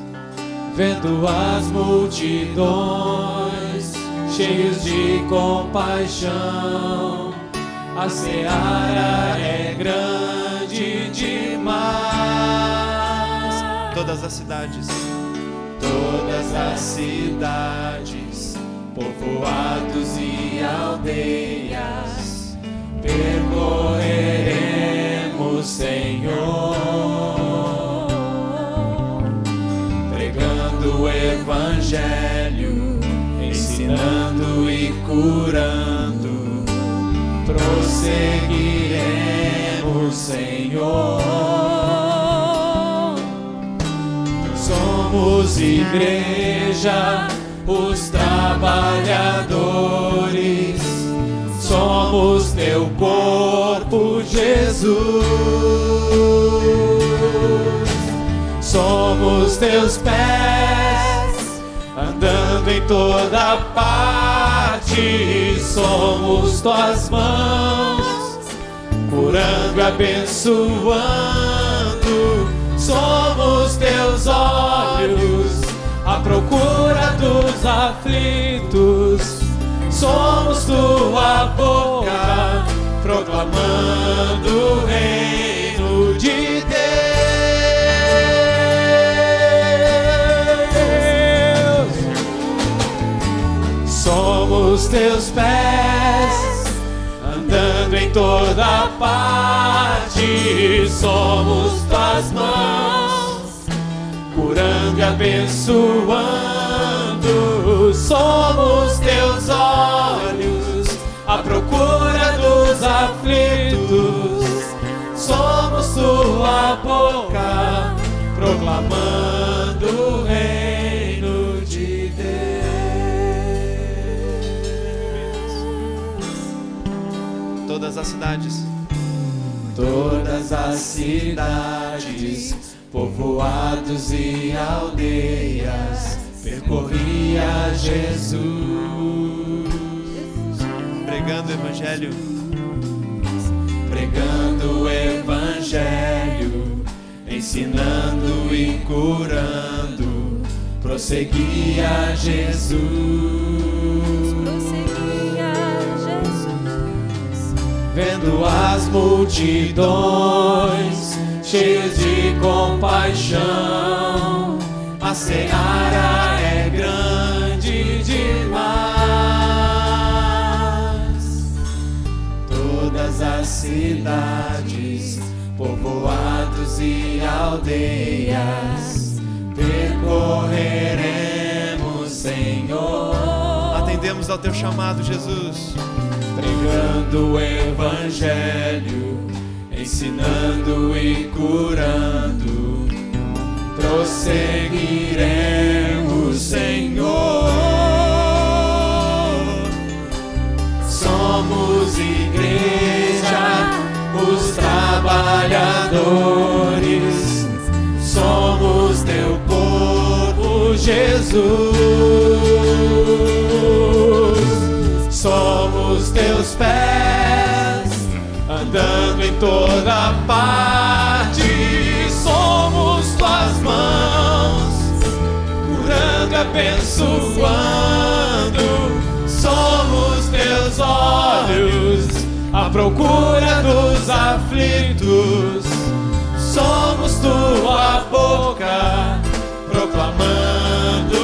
vendo as multidões cheios de compaixão. A seara é grande demais. todas as cidades, Todas as cidades, povoados e aldeias, percorreremos, Senhor pregando o Evangelho, ensinando e curando, prosseguiremos, Senhor. Somos igreja, os trabalhadores, somos teu corpo, Jesus. Somos teus pés, andando em toda parte, somos tuas mãos, curando e abençoando, somos teus olhos, à procura dos aflitos, somos tua boca, proclamando o reino de Deus. Somos teus pés, andando em toda parte, somos tuas mãos, curando e abençoando, somos teus olhos, à procura dos aflitos, somos tua boca, proclamando o reino de Deus. todas as cidades, Todas as cidades, povoados e aldeias, percorria Jesus, pregando o Evangelho, pregando o Evangelho, ensinando e curando, prosseguia Jesus. Vendo as multidões cheias de compaixão. A seara é grande demais. Todas as cidades, povoados e aldeias, percorreremos, Senhor atendemos ao teu chamado, Jesus, pregando o Evangelho, ensinando e curando. Prosseguiremos, Senhor. Somos igreja, os trabalhadores, somos teu povo, Jesus. Somos teus pés, andando em toda parte. Somos tuas mãos, curando abençoando. Somos teus olhos, à procura dos aflitos. Somos tua boca, proclamando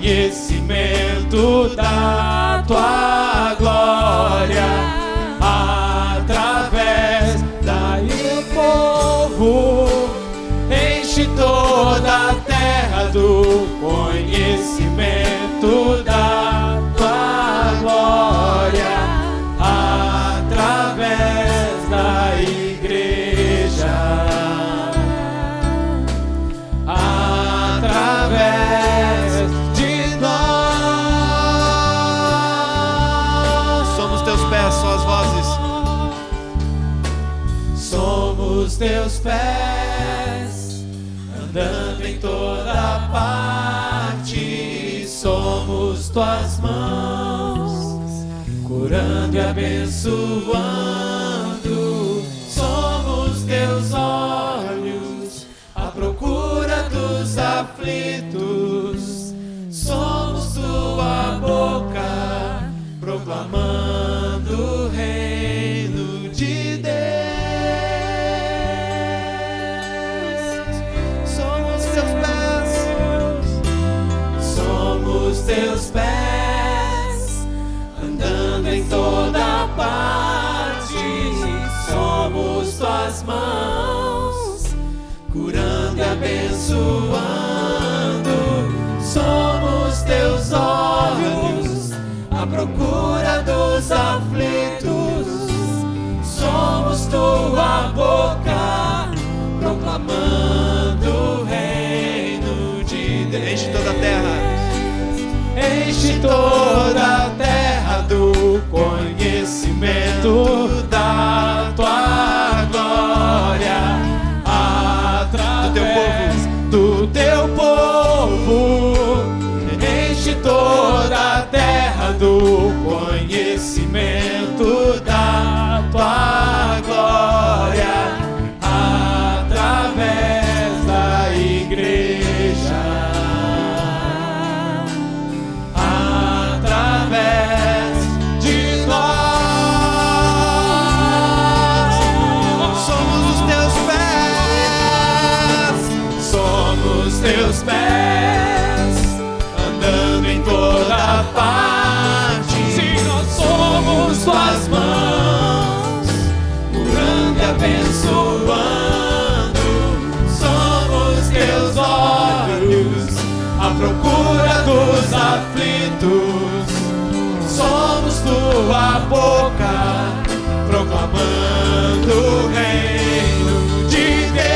conhecimento da tua glória, através daí povo. Enche toda a terra do conhecimento da curando e abençoando. Somos teus olhos, à procura dos aflitos. Somos tua boca, proclamando Tuas mãos, curando e abençoando. Somos teus olhos, à procura dos aflitos. Somos tua boca, proclamando o reino de Deus. Enche toda a terra. Enche toda a terra do conhecimento aflitos. Somos tua boca, proclamando o reino de Deus.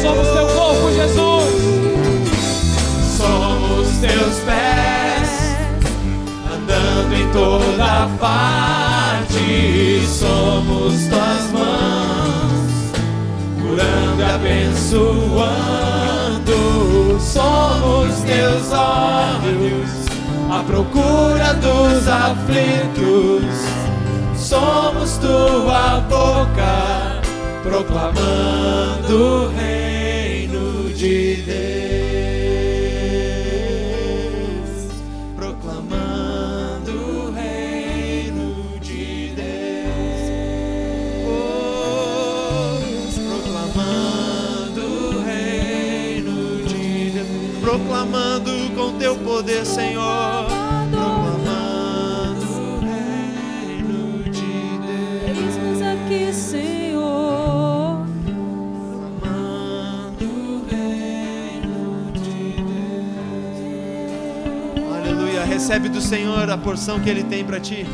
Somos teu corpo, Jesus. Somos teus pés, andando em toda parte. Somos tuas mãos, curando e abençoando. Somos teus olhos, à procura dos aflitos. Somos tua boca, proclamando o reino de Deus. Senhor, proclamando o reino de Deus. Eis aqui, Senhor, proclamando o reino de Deus. Aleluia. Recebe do Senhor a porção que Ele tem para ti.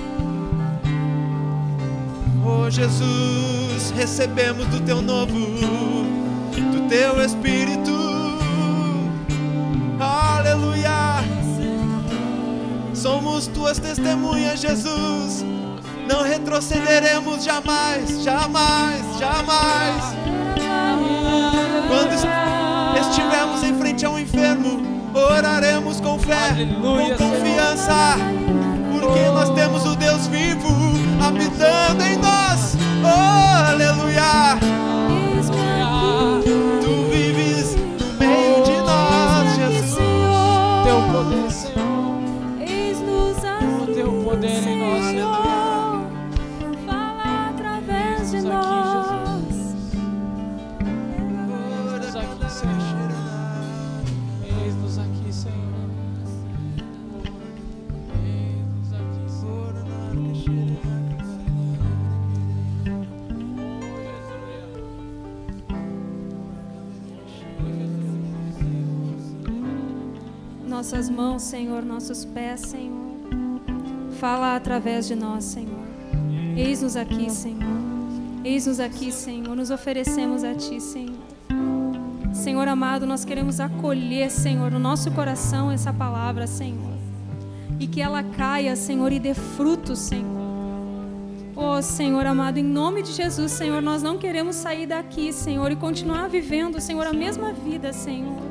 Oh Jesus, recebemos do teu novo, do teu Espírito Somos Tuas testemunhas, Jesus. Não retrocederemos jamais, jamais, jamais. Quando est- estivermos em frente a um enfermo, oraremos com fé, Aleluia, com confiança, porque nós temos o Deus vivo habitando em nós. Oh, aleluia! Senhor, nossos pés, Senhor. Fala através de nós, Senhor. Eis-nos aqui, Senhor. Eis-nos aqui, Senhor. Nos oferecemos a Ti, Senhor. Senhor amado, nós queremos acolher, Senhor, no nosso coração essa palavra, Senhor. E que ela caia, Senhor, e dê frutos, Senhor. Oh, Senhor amado, em nome de Jesus, Senhor, nós não queremos sair daqui, Senhor, e continuar vivendo, Senhor, a mesma vida, Senhor.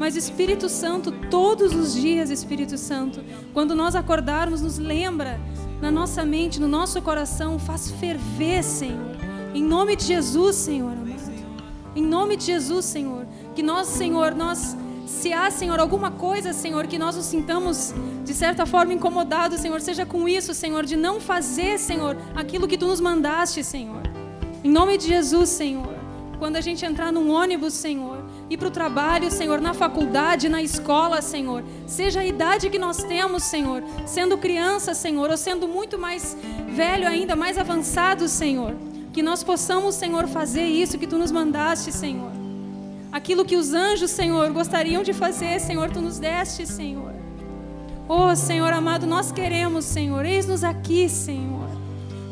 Mas Espírito Santo, todos os dias, Espírito Santo, quando nós acordarmos, nos lembra na nossa mente, no nosso coração, faz ferver, Senhor. Em nome de Jesus, Senhor amado. Em nome de Jesus, Senhor. Que nós, Senhor, nós, se há, Senhor, alguma coisa, Senhor, que nós nos sintamos de certa forma incomodados, Senhor, seja com isso, Senhor, de não fazer, Senhor, aquilo que tu nos mandaste, Senhor. Em nome de Jesus, Senhor. Quando a gente entrar num ônibus, Senhor, ir para o trabalho, Senhor, na faculdade, na escola, Senhor, seja a idade que nós temos, Senhor, sendo criança, Senhor, ou sendo muito mais velho ainda, mais avançado, Senhor, que nós possamos, Senhor, fazer isso que tu nos mandaste, Senhor. Aquilo que os anjos, Senhor, gostariam de fazer, Senhor, tu nos deste, Senhor. Oh, Senhor amado, nós queremos, Senhor, eis-nos aqui, Senhor.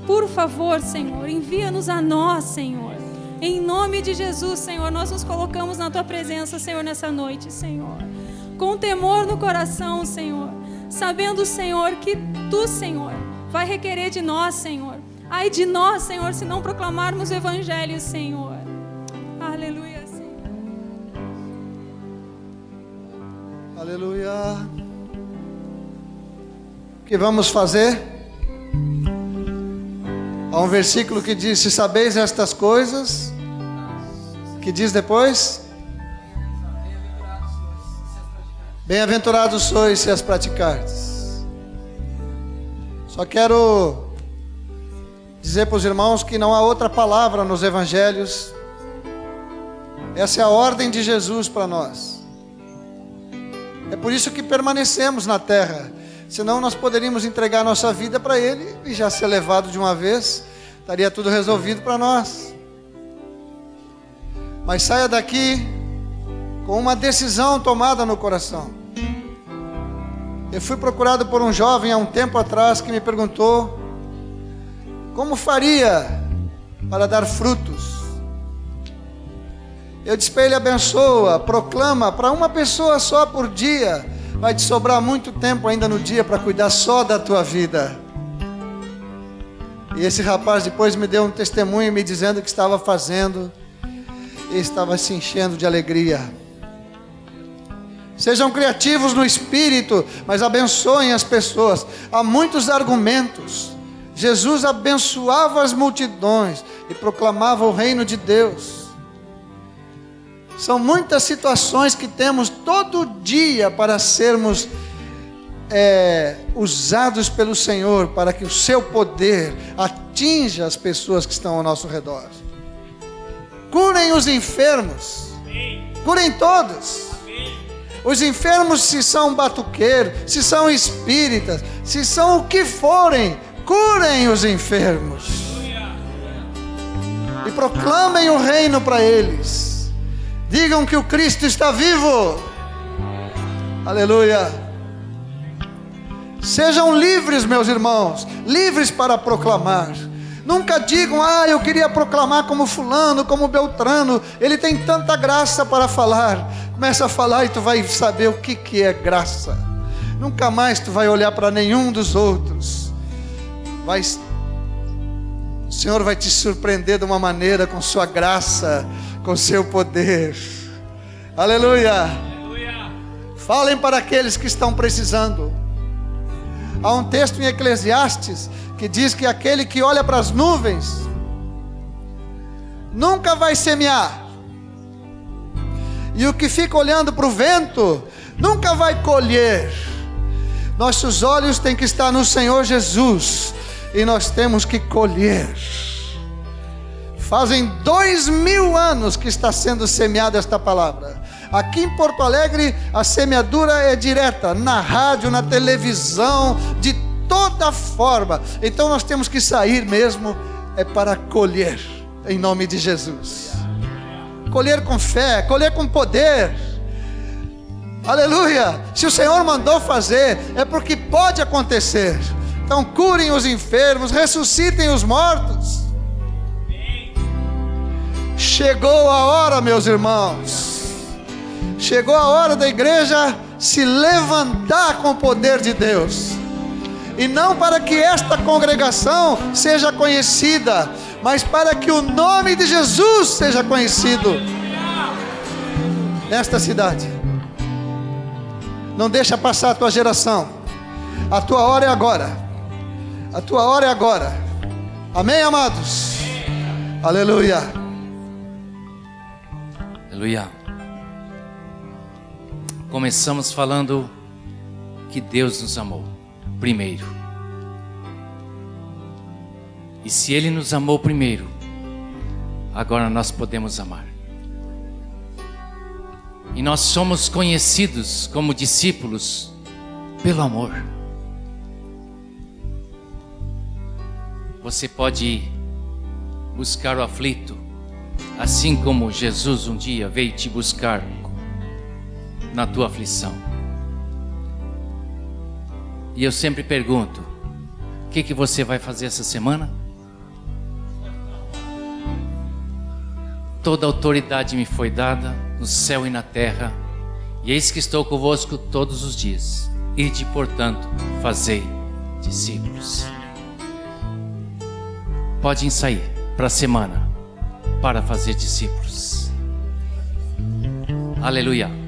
Por favor, Senhor, envia-nos a nós, Senhor. Em nome de Jesus, Senhor, nós nos colocamos na tua presença, Senhor, nessa noite, Senhor. Com temor no coração, Senhor. Sabendo, Senhor, que tu, Senhor, vai requerer de nós, Senhor. Ai de nós, Senhor, se não proclamarmos o evangelho, Senhor. Aleluia, Senhor. Aleluia. O que vamos fazer? Há um versículo que diz: Se sabeis estas coisas, que diz depois? Bem-aventurados sois se as praticardes. Só quero dizer para os irmãos que não há outra palavra nos evangelhos. Essa é a ordem de Jesus para nós. É por isso que permanecemos na terra. Senão nós poderíamos entregar nossa vida para Ele e já ser levado de uma vez, estaria tudo resolvido para nós. Mas saia daqui com uma decisão tomada no coração. Eu fui procurado por um jovem há um tempo atrás que me perguntou como faria para dar frutos. Eu disse para ele: abençoa, proclama para uma pessoa só por dia. Vai te sobrar muito tempo ainda no dia para cuidar só da tua vida. E esse rapaz depois me deu um testemunho me dizendo que estava fazendo e estava se enchendo de alegria. Sejam criativos no espírito, mas abençoem as pessoas. Há muitos argumentos. Jesus abençoava as multidões e proclamava o reino de Deus. São muitas situações que temos todo dia para sermos é, usados pelo Senhor para que o seu poder atinja as pessoas que estão ao nosso redor. Curem os enfermos, curem todos. Os enfermos, se são batuqueiros, se são espíritas, se são o que forem, curem os enfermos. E proclamem o reino para eles. Digam que o Cristo está vivo. Aleluia. Sejam livres, meus irmãos, livres para proclamar. Nunca digam, ah, eu queria proclamar como Fulano, como Beltrano, ele tem tanta graça para falar. Começa a falar e tu vai saber o que, que é graça. Nunca mais tu vai olhar para nenhum dos outros. Vai, o Senhor vai te surpreender de uma maneira com sua graça, com seu poder. Aleluia. Falem para aqueles que estão precisando. Há um texto em Eclesiastes que diz que aquele que olha para as nuvens nunca vai semear. E o que fica olhando para o vento nunca vai colher. Nossos olhos têm que estar no Senhor Jesus e nós temos que colher. Fazem dois mil anos que está sendo semeada esta palavra. Aqui em Porto Alegre, a semeadura é direta, na rádio, na televisão, de toda forma. Então nós temos que sair mesmo é para colher, em nome de Jesus. Colher com fé, colher com poder. Aleluia! Se o Senhor mandou fazer, é porque pode acontecer. Então curem os enfermos, ressuscitem os mortos. Chegou a hora, meus irmãos. Chegou a hora da igreja se levantar com o poder de Deus. E não para que esta congregação seja conhecida, mas para que o nome de Jesus seja conhecido nesta cidade. Não deixa passar a tua geração. A tua hora é agora. A tua hora é agora. Amém, amados? Aleluia. Aleluia. Começamos falando que Deus nos amou primeiro. E se Ele nos amou primeiro, agora nós podemos amar. E nós somos conhecidos como discípulos pelo amor. Você pode buscar o aflito, assim como Jesus um dia veio te buscar na tua aflição. E eu sempre pergunto: o que, que você vai fazer essa semana? Toda autoridade me foi dada no céu e na terra, e eis que estou convosco todos os dias. Ide, portanto, fazei discípulos. Podem sair para a semana para fazer discípulos. Aleluia.